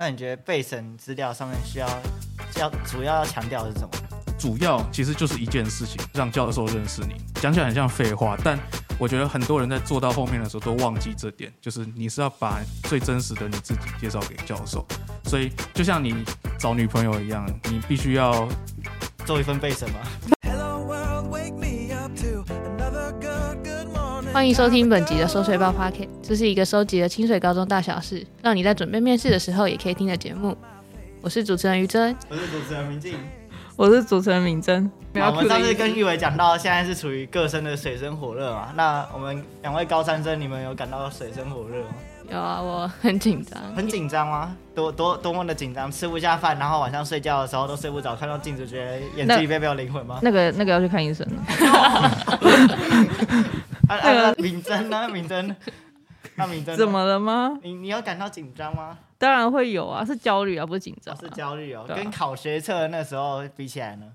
那你觉得备审资料上面需要要主要要强调的是什么？主要其实就是一件事情，让教授认识你。讲起来很像废话，但我觉得很多人在做到后面的时候都忘记这点，就是你是要把最真实的你自己介绍给教授。所以就像你找女朋友一样，你必须要做一份备审吗？欢迎收听本集的《收水报 Pocket》，这是一个收集了清水高中大小事，让你在准备面试的时候也可以听的节目。我是主持人于真，我是主持人明静。我是主持人明真。我们上次跟玉伟讲到，现在是处于各生的水深火热嘛。那我们两位高三生，你们有感到水深火热吗？有啊，我很紧张。很紧张吗？多多多么的紧张，吃不下饭，然后晚上睡觉的时候都睡不着，看到镜子觉得眼睛里面没有灵魂吗？那个那个要去看医生了。啊啊！敏珍呢？敏珍？那敏珍怎么了吗？你你有感到紧张吗？当然会有啊，是焦虑啊，不是紧张、啊哦。是焦虑哦，啊、跟考学测那时候比起来呢？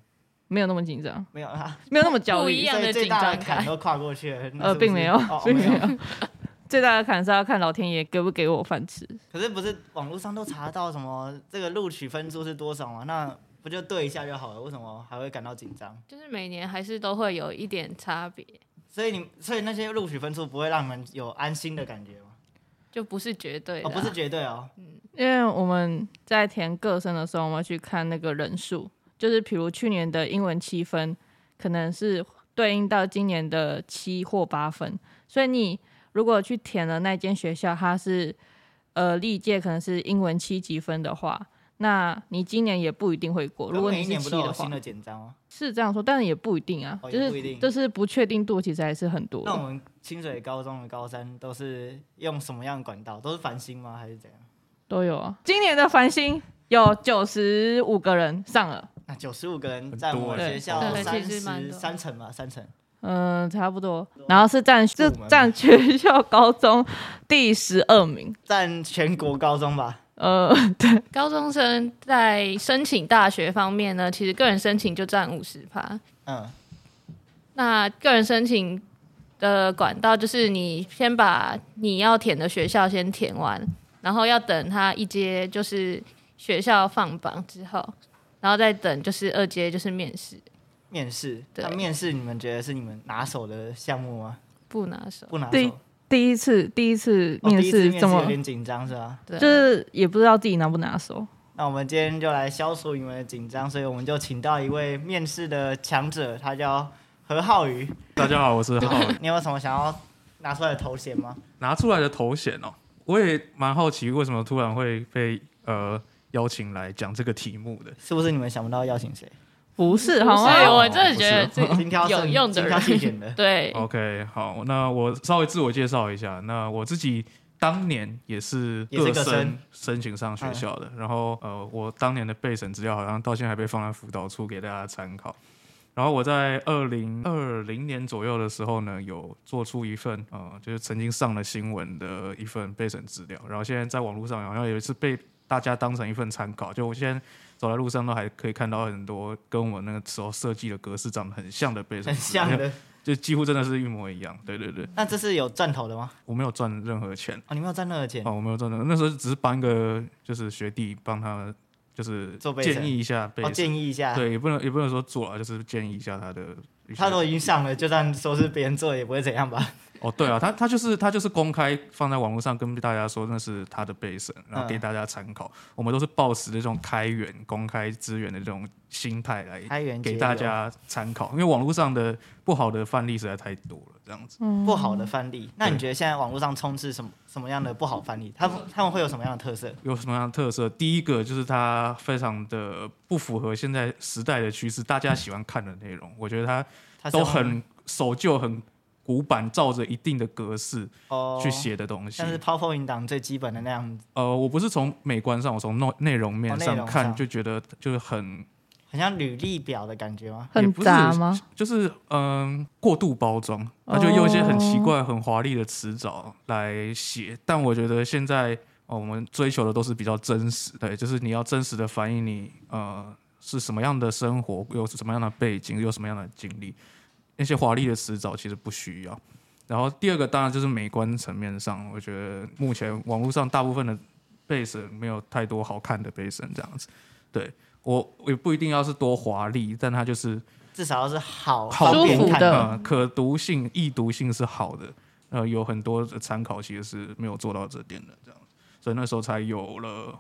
没有那么紧张，没有啊，没有那么焦虑。不一样的紧张感都跨过去了。呃，并没有，哦、并没有。最大的坎是要看老天爷给不给我饭吃。可是不是网络上都查到什么这个录取分数是多少吗？那不就对一下就好了？为什么还会感到紧张？就是每年还是都会有一点差别。所以你，所以那些录取分数不会让你们有安心的感觉吗？就不是绝对、啊，哦，不是绝对哦。嗯，因为我们在填个生的时候，我们要去看那个人数，就是比如去年的英文七分，可能是对应到今年的七或八分。所以你如果去填了那间学校，它是呃历届可能是英文七级分的话。那你今年也不一定会过。如果你是七的话，新的简章是这样说，但是也不一定啊，就是就是不确定度其实还是很多。那我们清水高中的高三都是用什么样的管道？都是繁星吗？还是怎样？都有啊。今年的繁星有九十五个人上了。那九十五个人在我们学校三十三成嘛？三成。嗯，差不多。然后是占是占全校高中第十二名，占全国高中吧。呃，对，高中生在申请大学方面呢，其实个人申请就占五十趴。嗯，那个人申请的管道就是你先把你要填的学校先填完，然后要等他一阶就是学校放榜之后，然后再等就是二阶就是面试。面试，对，那面试你们觉得是你们拿手的项目吗？不拿手，不拿手。第一次，第一次面试这么有点紧张是吧？对，就是也不知道自己拿不拿手。那我们今天就来消除你们的紧张，所以我们就请到一位面试的强者，他叫何浩宇。大家好，我是何浩宇。你有什么想要拿出来的头衔吗？拿出来的头衔哦，我也蛮好奇，为什么突然会被呃邀请来讲这个题目的？是不是你们想不到邀请谁？不是，好吗？我真的觉得这有用的人，的 对。OK，好，那我稍微自我介绍一下。那我自己当年也是各申申请上学校的，然后呃，我当年的备审资料好像到现在还被放在辅导处给大家参考。然后我在二零二零年左右的时候呢，有做出一份呃，就是曾经上了新闻的一份备审资料。然后现在在网络上好像有一次被大家当成一份参考，就我现在。走在路上都还可以看到很多跟我那个时候设计的格式长得很像的备审，很像的，就几乎真的是一模一样。对对对。那这是有赚头的吗？我没有赚任何钱。哦，你没有赚任何钱？哦，我没有赚任何。那时候只是帮一个就是学弟帮他，就是建议一下备审。哦，建议一下。对，也不能也不能说做啊，就是建议一下他的。他都已经上了，就算说是别人做，也不会怎样吧？哦，对啊，他他就是他就是公开放在网络上跟大家说那是他的备审，然后给大家参考。嗯、我们都是抱持这种开源、公开资源的这种心态来给大家参考，因为网络上的不好的范例实在太多了，这样子。嗯、不好的范例，那你觉得现在网络上充斥什么什么样的不好范例？他们他们会有什么样的特色？有什么样的特色？第一个就是它非常的不符合现在时代的趋势，大家喜欢看的内容，我觉得它都很守旧，很。古板照着一定的格式去写的东西，但是 PowerPoint 档最基本的那样子。呃，我不是从美观上，我从内内容面上看，就觉得就是很很像履历表的感觉吗？很杂吗？就是嗯、呃，过度包装，他就用一些很奇怪、很华丽的词藻来写。但我觉得现在哦，我们追求的都是比较真实，对，就是你要真实的反映你呃是什么样的生活，有什么样的背景，有什么样的经历。那些华丽的词藻其实不需要。然后第二个当然就是美观层面上，我觉得目前网络上大部分的备备审没有太多好看的备审这样子。对，我也不一定要是多华丽，但它就是至少要是好好舒服的，呃，可读性、易读性是好的。呃，有很多的参考其实是没有做到这点的，这样，所以那时候才有了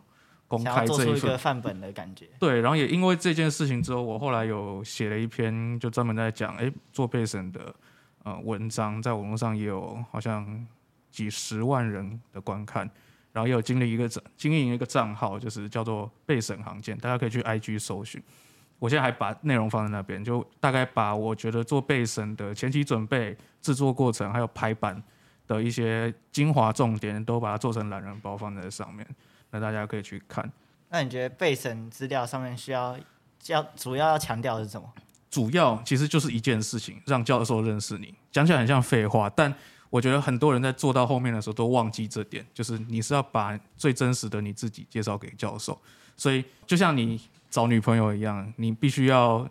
公开这一份范本的感觉。对，然后也因为这件事情之后，我后来有写了一篇，就专门在讲，哎，做备审的呃文章，在网络上也有好像几十万人的观看，然后也有经历一个经营一个账号，就是叫做备审行件，大家可以去 IG 搜寻。我现在还把内容放在那边，就大概把我觉得做备审的前期准备、制作过程，还有排版的一些精华重点，都把它做成懒人包放在上面，那大家可以去看。那你觉得备审资料上面需要要主要要强调的是什么？主要其实就是一件事情，让教授认识你。讲起来很像废话，但我觉得很多人在做到后面的时候都忘记这点，就是你是要把最真实的你自己介绍给教授。所以就像你。找女朋友一样，你必须要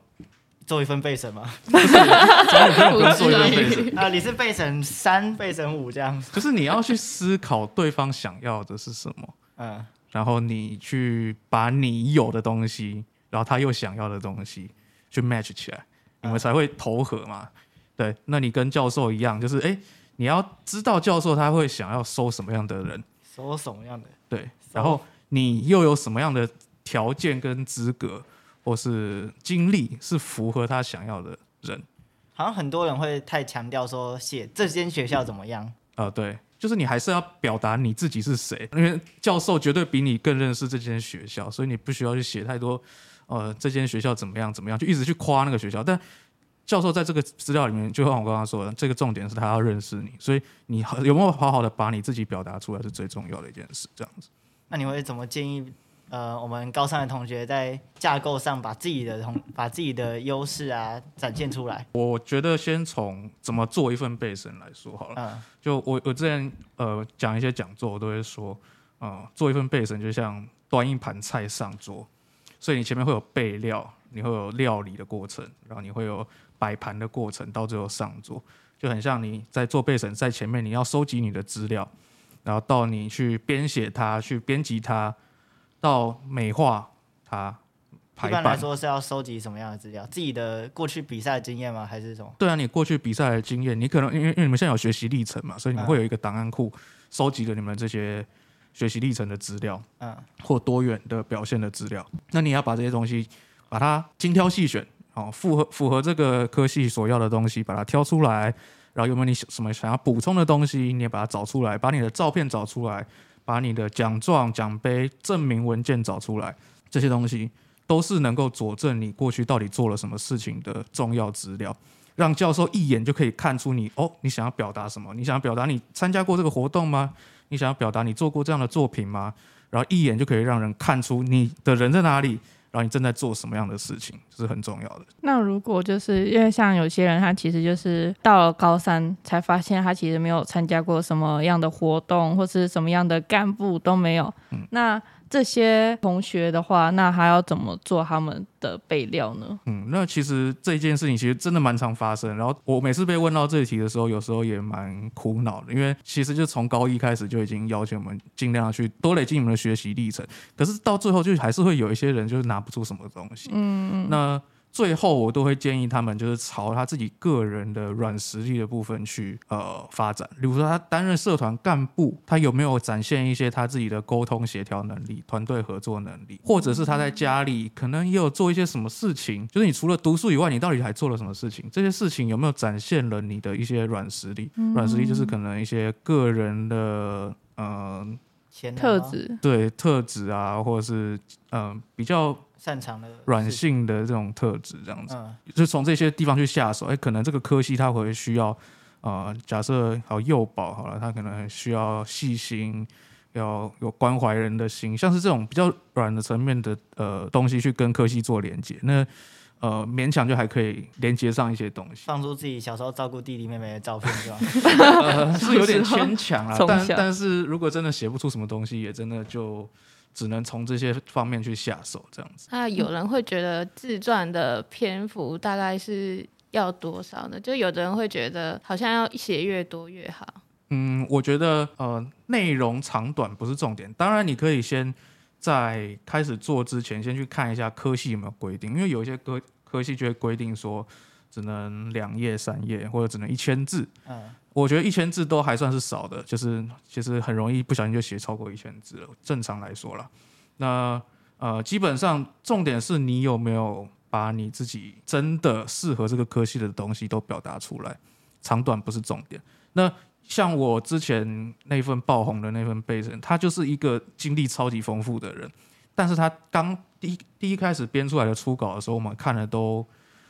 做一份备审吗？不是，找女朋友不是做一份备审 啊，你是备审三、备审五这样。就是你要去思考对方想要的是什么，嗯，然后你去把你有的东西，然后他又想要的东西去 match 起来，你们才会投合嘛。对，那你跟教授一样，就是哎，你要知道教授他会想要收什么样的人，收什么样的？对，然后你又有什么样的？条件跟资格或是经历是符合他想要的人，好像很多人会太强调说写这间学校怎么样？呃，对，就是你还是要表达你自己是谁，因为教授绝对比你更认识这间学校，所以你不需要去写太多，呃，这间学校怎么样怎么样，就一直去夸那个学校。但教授在这个资料里面，就像我刚刚说的，这个重点是他要认识你，所以你有没有好好的把你自己表达出来是最重要的一件事。这样子，那你会怎么建议？呃，我们高三的同学在架构上把自己的同 把自己的优势啊展现出来。我觉得先从怎么做一份备审来说好了。嗯。就我我之前呃讲一些讲座，我都会说，呃，做一份备审就像端一盘菜上桌，所以你前面会有备料，你会有料理的过程，然后你会有摆盘的过程，到最后上桌，就很像你在做备审，在前面你要收集你的资料，然后到你去编写它，去编辑它。到美化它，一般来说是要收集什么样的资料？自己的过去比赛的经验吗？还是什么？对啊，你过去比赛的经验，你可能因为因为你们现在有学习历程嘛，所以你会有一个档案库，收集了你们这些学习历程的资料，嗯，或多元的表现的资料。那你要把这些东西，把它精挑细选，哦，符合符合这个科系所要的东西，把它挑出来。然后有没有你什么想要补充的东西，你也把它找出来，把你的照片找出来。把你的奖状、奖杯、证明文件找出来，这些东西都是能够佐证你过去到底做了什么事情的重要资料，让教授一眼就可以看出你哦，你想要表达什么？你想要表达你参加过这个活动吗？你想要表达你做过这样的作品吗？然后一眼就可以让人看出你的人在哪里。然后你正在做什么样的事情，这是很重要的。那如果就是因为像有些人，他其实就是到了高三才发现，他其实没有参加过什么样的活动，或是什么样的干部都没有。嗯，那。这些同学的话，那还要怎么做他们的备料呢？嗯，那其实这件事情其实真的蛮常发生。然后我每次被问到这一题的时候，有时候也蛮苦恼的，因为其实就从高一开始就已经要求我们尽量去多累积你们的学习历程。可是到最后，就还是会有一些人就是拿不出什么东西。嗯嗯。那最后，我都会建议他们就是朝他自己个人的软实力的部分去呃发展。比如说，他担任社团干部，他有没有展现一些他自己的沟通协调能力、团队合作能力？或者是他在家里可能也有做一些什么事情？就是你除了读书以外，你到底还做了什么事情？这些事情有没有展现了你的一些软实力？软实力就是可能一些个人的呃特质，对特质啊，或者是嗯、呃、比较。擅长的软性的这种特质，这样子，嗯、就从这些地方去下手。哎、欸，可能这个科系他会需要，呃，假设好幼保好了，他可能需要细心，要有关怀人的心，像是这种比较软的层面的呃东西去跟科系做连接，那呃勉强就还可以连接上一些东西。放出自己小时候照顾弟弟妹妹的照片是吧？呃、是有点牵强啊，但但是如果真的写不出什么东西，也真的就。只能从这些方面去下手，这样子。那有人会觉得自传的篇幅大概是要多少呢？就有的人会觉得好像要写越多越好。嗯，我觉得呃，内容长短不是重点。当然，你可以先在开始做之前，先去看一下科系有没有规定，因为有一些科科系就会规定说只能两页、三页，或者只能一千字。嗯，我觉得一千字都还算是少的，就是其实很容易不小心就写超过一千字了。正常来说啦，那呃，基本上重点是你有没有把你自己真的适合这个科系的东西都表达出来，长短不是重点。那像我之前那份爆红的那份备审，他就是一个经历超级丰富的人，但是他刚第一第一开始编出来的初稿的时候，我们看了都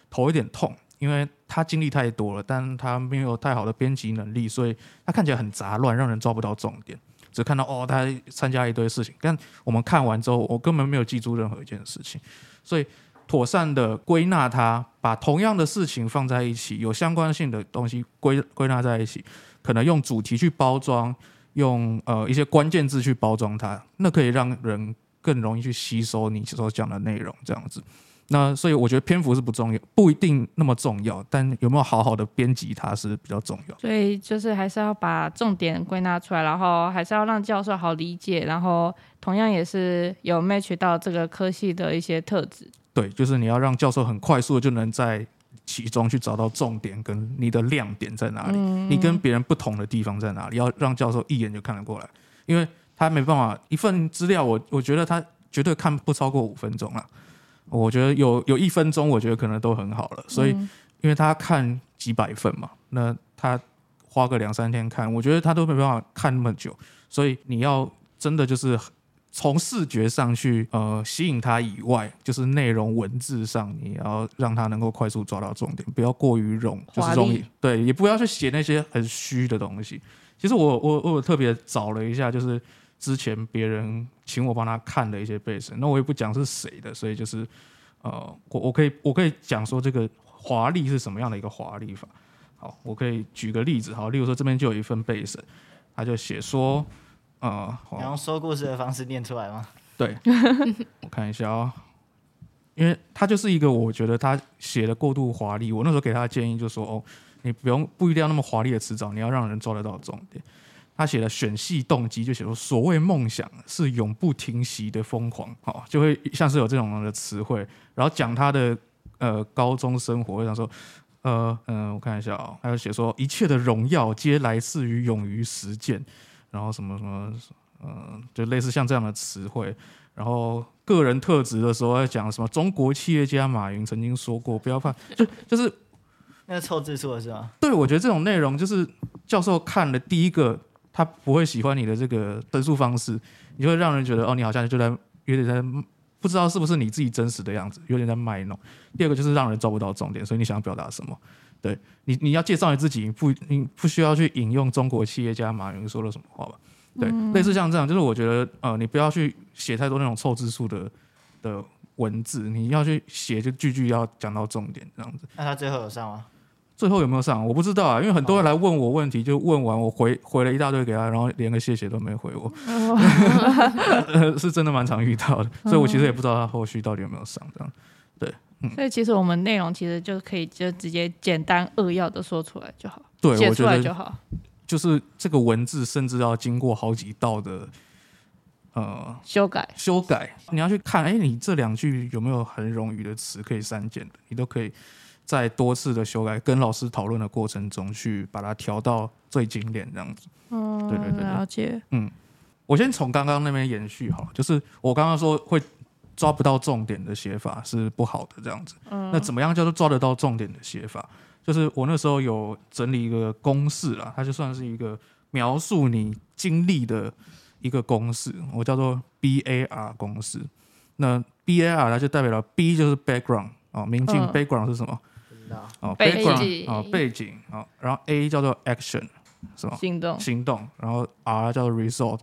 头有点痛，因为他经历太多了，但他没有太好的编辑能力，所以他看起来很杂乱，让人抓不到重点，只看到哦，他参加一堆事情，但我们看完之后，我根本没有记住任何一件事情，所以妥善的归纳它，把同样的事情放在一起，有相关性的东西归归纳在一起。可能用主题去包装，用呃一些关键字去包装它，那可以让人更容易去吸收你所讲的内容，这样子。那所以我觉得篇幅是不重要，不一定那么重要，但有没有好好的编辑它是比较重要。所以就是还是要把重点归纳出来，然后还是要让教授好理解，然后同样也是有 match 到这个科系的一些特质。对，就是你要让教授很快速的就能在。其中去找到重点跟你的亮点在哪里，嗯、你跟别人不同的地方在哪里，要让教授一眼就看得过来，因为他没办法一份资料，我我觉得他绝对看不超过五分钟了，我觉得有有一分钟，我觉得可能都很好了，所以因为他看几百份嘛，那他花个两三天看，我觉得他都没办法看那么久，所以你要真的就是。从视觉上去呃吸引他以外，就是内容文字上，你要让他能够快速抓到重点，不要过于冗，就是容易对，也不要去写那些很虚的东西。其实我我我特别找了一下，就是之前别人请我帮他看的一些背审，那我也不讲是谁的，所以就是呃我我可以我可以讲说这个华丽是什么样的一个华丽法。好，我可以举个例子，好，例如说这边就有一份背审，他就写说。呃、用说故事的方式念出来吗？对，我看一下啊、哦，因为他就是一个我觉得他写的过度华丽。我那时候给他的建议就是说，哦，你不用不一定要那么华丽的词藻，你要让人抓得到重点。他写了选系动机就写说，所谓梦想是永不停息的疯狂，哦，就会像是有这种的词汇。然后讲他的呃高中生活，我想说，呃嗯、呃，我看一下啊、哦，还有写说一切的荣耀皆来自于勇于实践。然后什么什么，呃，就类似像这样的词汇。然后个人特质的时候，在讲什么？中国企业家马云曾经说过，不要怕，就就是那个凑字数是吧？对，我觉得这种内容就是教授看了第一个，他不会喜欢你的这个陈述方式，你就会让人觉得哦，你好像就在有点在不知道是不是你自己真实的样子，有点在卖弄。第二个就是让人抓不到重点，所以你想要表达什么？对你，你要介绍你自己，不，你不需要去引用中国企业家马云说了什么话吧？对，嗯、类似像这样，就是我觉得，呃，你不要去写太多那种凑字数的的文字，你要去写就句句要讲到重点，这样子。那他最后有上吗？最后有没有上？我不知道啊，因为很多人来问我问题，就问完我回回了一大堆给他，然后连个谢谢都没回我，哦、是真的蛮常遇到的，所以我其实也不知道他后续到底有没有上这样。对。所以其实我们内容其实就可以就直接简单扼要的说出来就好，对，写出来就好。就是这个文字甚至要经过好几道的呃修改，修改。你要去看，哎，你这两句有没有很冗余的词可以删减的？你都可以在多次的修改、跟老师讨论的过程中去把它调到最经典这样子。嗯，对对对，了解。嗯，我先从刚刚那边延续好了，就是我刚刚说会。抓不到重点的写法是不好的，这样子。嗯。那怎么样叫做抓得到重点的写法？就是我那时候有整理一个公式啦，它就算是一个描述你经历的一个公式，我叫做 BAR 公式。那 BAR 它就代表了 B 就是 background 哦，明镜 background 是什么？哦，background 哦，背景哦，然后 A 叫做 action 是吧？行动。行动。然后 R 叫做 result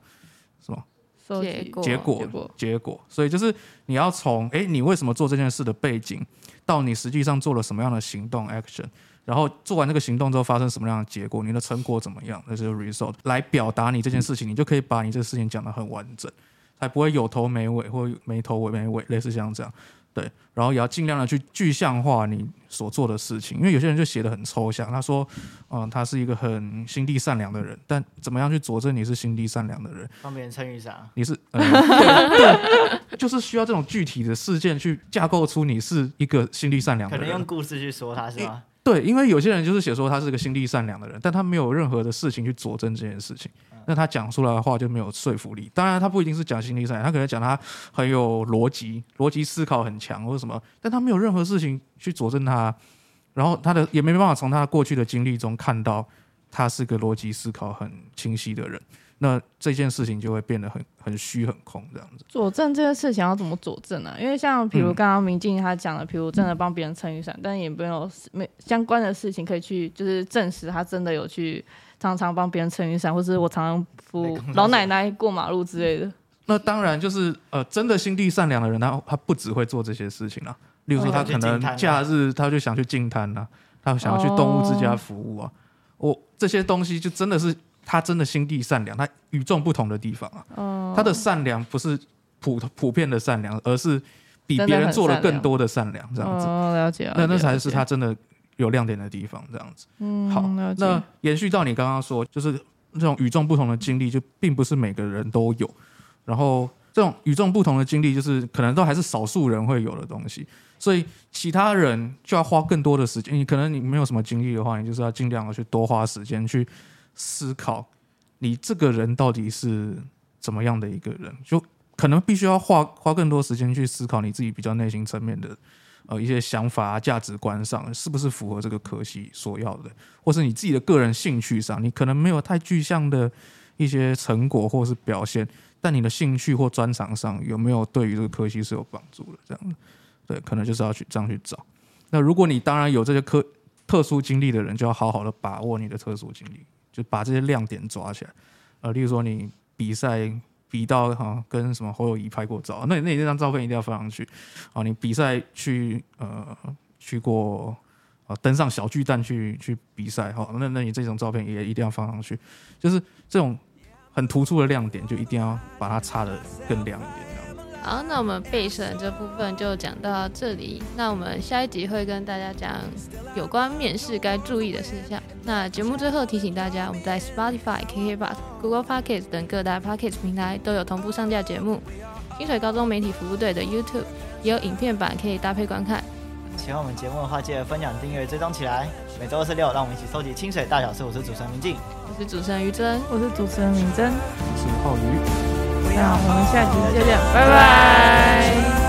是吧？结果，结果，结果，所以就是你要从哎，你为什么做这件事的背景，到你实际上做了什么样的行动 action，然后做完这个行动之后发生什么样的结果，你的成果怎么样，那就是 result，来表达你这件事情，你就可以把你这个事情讲得很完整，才不会有头没尾或没头尾没尾，类似像这样。对，然后也要尽量的去具象化你所做的事情，因为有些人就写的很抽象，他说，嗯、呃，他是一个很心地善良的人，但怎么样去佐证你是心地善良的人？帮别人撑雨伞，你是、呃 对对，就是需要这种具体的事件去架构出你是一个心地善良的人，可能用故事去说他是吗？对，因为有些人就是写说他是个心地善良的人，但他没有任何的事情去佐证这件事情，那他讲出来的话就没有说服力。当然，他不一定是讲心地善良，他可能讲他很有逻辑，逻辑思考很强或者什么，但他没有任何事情去佐证他，然后他的也没办法从他过去的经历中看到他是个逻辑思考很清晰的人。那这件事情就会变得很很虚很空这样子。佐证这件事情要怎么佐证呢、啊？因为像比如刚刚明静他讲的，比如真的帮别人撑雨伞，但也没有没相关的事情可以去就是证实他真的有去常常帮别人撑雨伞，或是我常常扶老奶奶过马路之类的。那当然就是呃，真的心地善良的人，他他不只会做这些事情啊。例如说，他可能假日他就想去净滩啊，他想要去动物之家服务啊，我、哦、这些东西就真的是。他真的心地善良，他与众不同的地方啊，哦、他的善良不是普普遍的善良，而是比别人做了更多的善良，这样子。哦、了解。那那才是他真的有亮点的地方，这样子。嗯，好，那延续到你刚刚说，就是这种与众不同的经历，就并不是每个人都有。然后这种与众不同的经历，就是可能都还是少数人会有的东西，所以其他人就要花更多的时间。你可能你没有什么经历的话，你就是要尽量的去多花时间去。思考你这个人到底是怎么样的一个人，就可能必须要花花更多时间去思考你自己比较内心层面的呃一些想法啊、价值观上是不是符合这个科系所要的，或是你自己的个人兴趣上，你可能没有太具象的一些成果或是表现，但你的兴趣或专长上有没有对于这个科系是有帮助的？这样对，可能就是要去这样去找。那如果你当然有这些科特殊经历的人，就要好好的把握你的特殊经历。就把这些亮点抓起来，呃，例如说你比赛比到哈、跟什么侯友谊拍过照，那那你那张照片一定要放上去，啊，你比赛去呃去过啊，登上小巨蛋去去比赛哈，那那你这种照片也一定要放上去，就是这种很突出的亮点，就一定要把它擦得更亮一点。好，那我们备审这部分就讲到这里。那我们下一集会跟大家讲有关面试该注意的事项。那节目最后提醒大家，我们在 Spotify、KKBOX、Google Podcast 等各大 Podcast 平台都有同步上架节目。清水高中媒体服务队的 YouTube 也有影片版可以搭配观看。喜欢我们节目的话，记得分享、订阅、追踪起来。每周二、十、六，让我们一起收集清水大小事。我是主持人明静，我是主持人于真，我是主持人明真，我是浩宇。那我们下期再见，拜拜。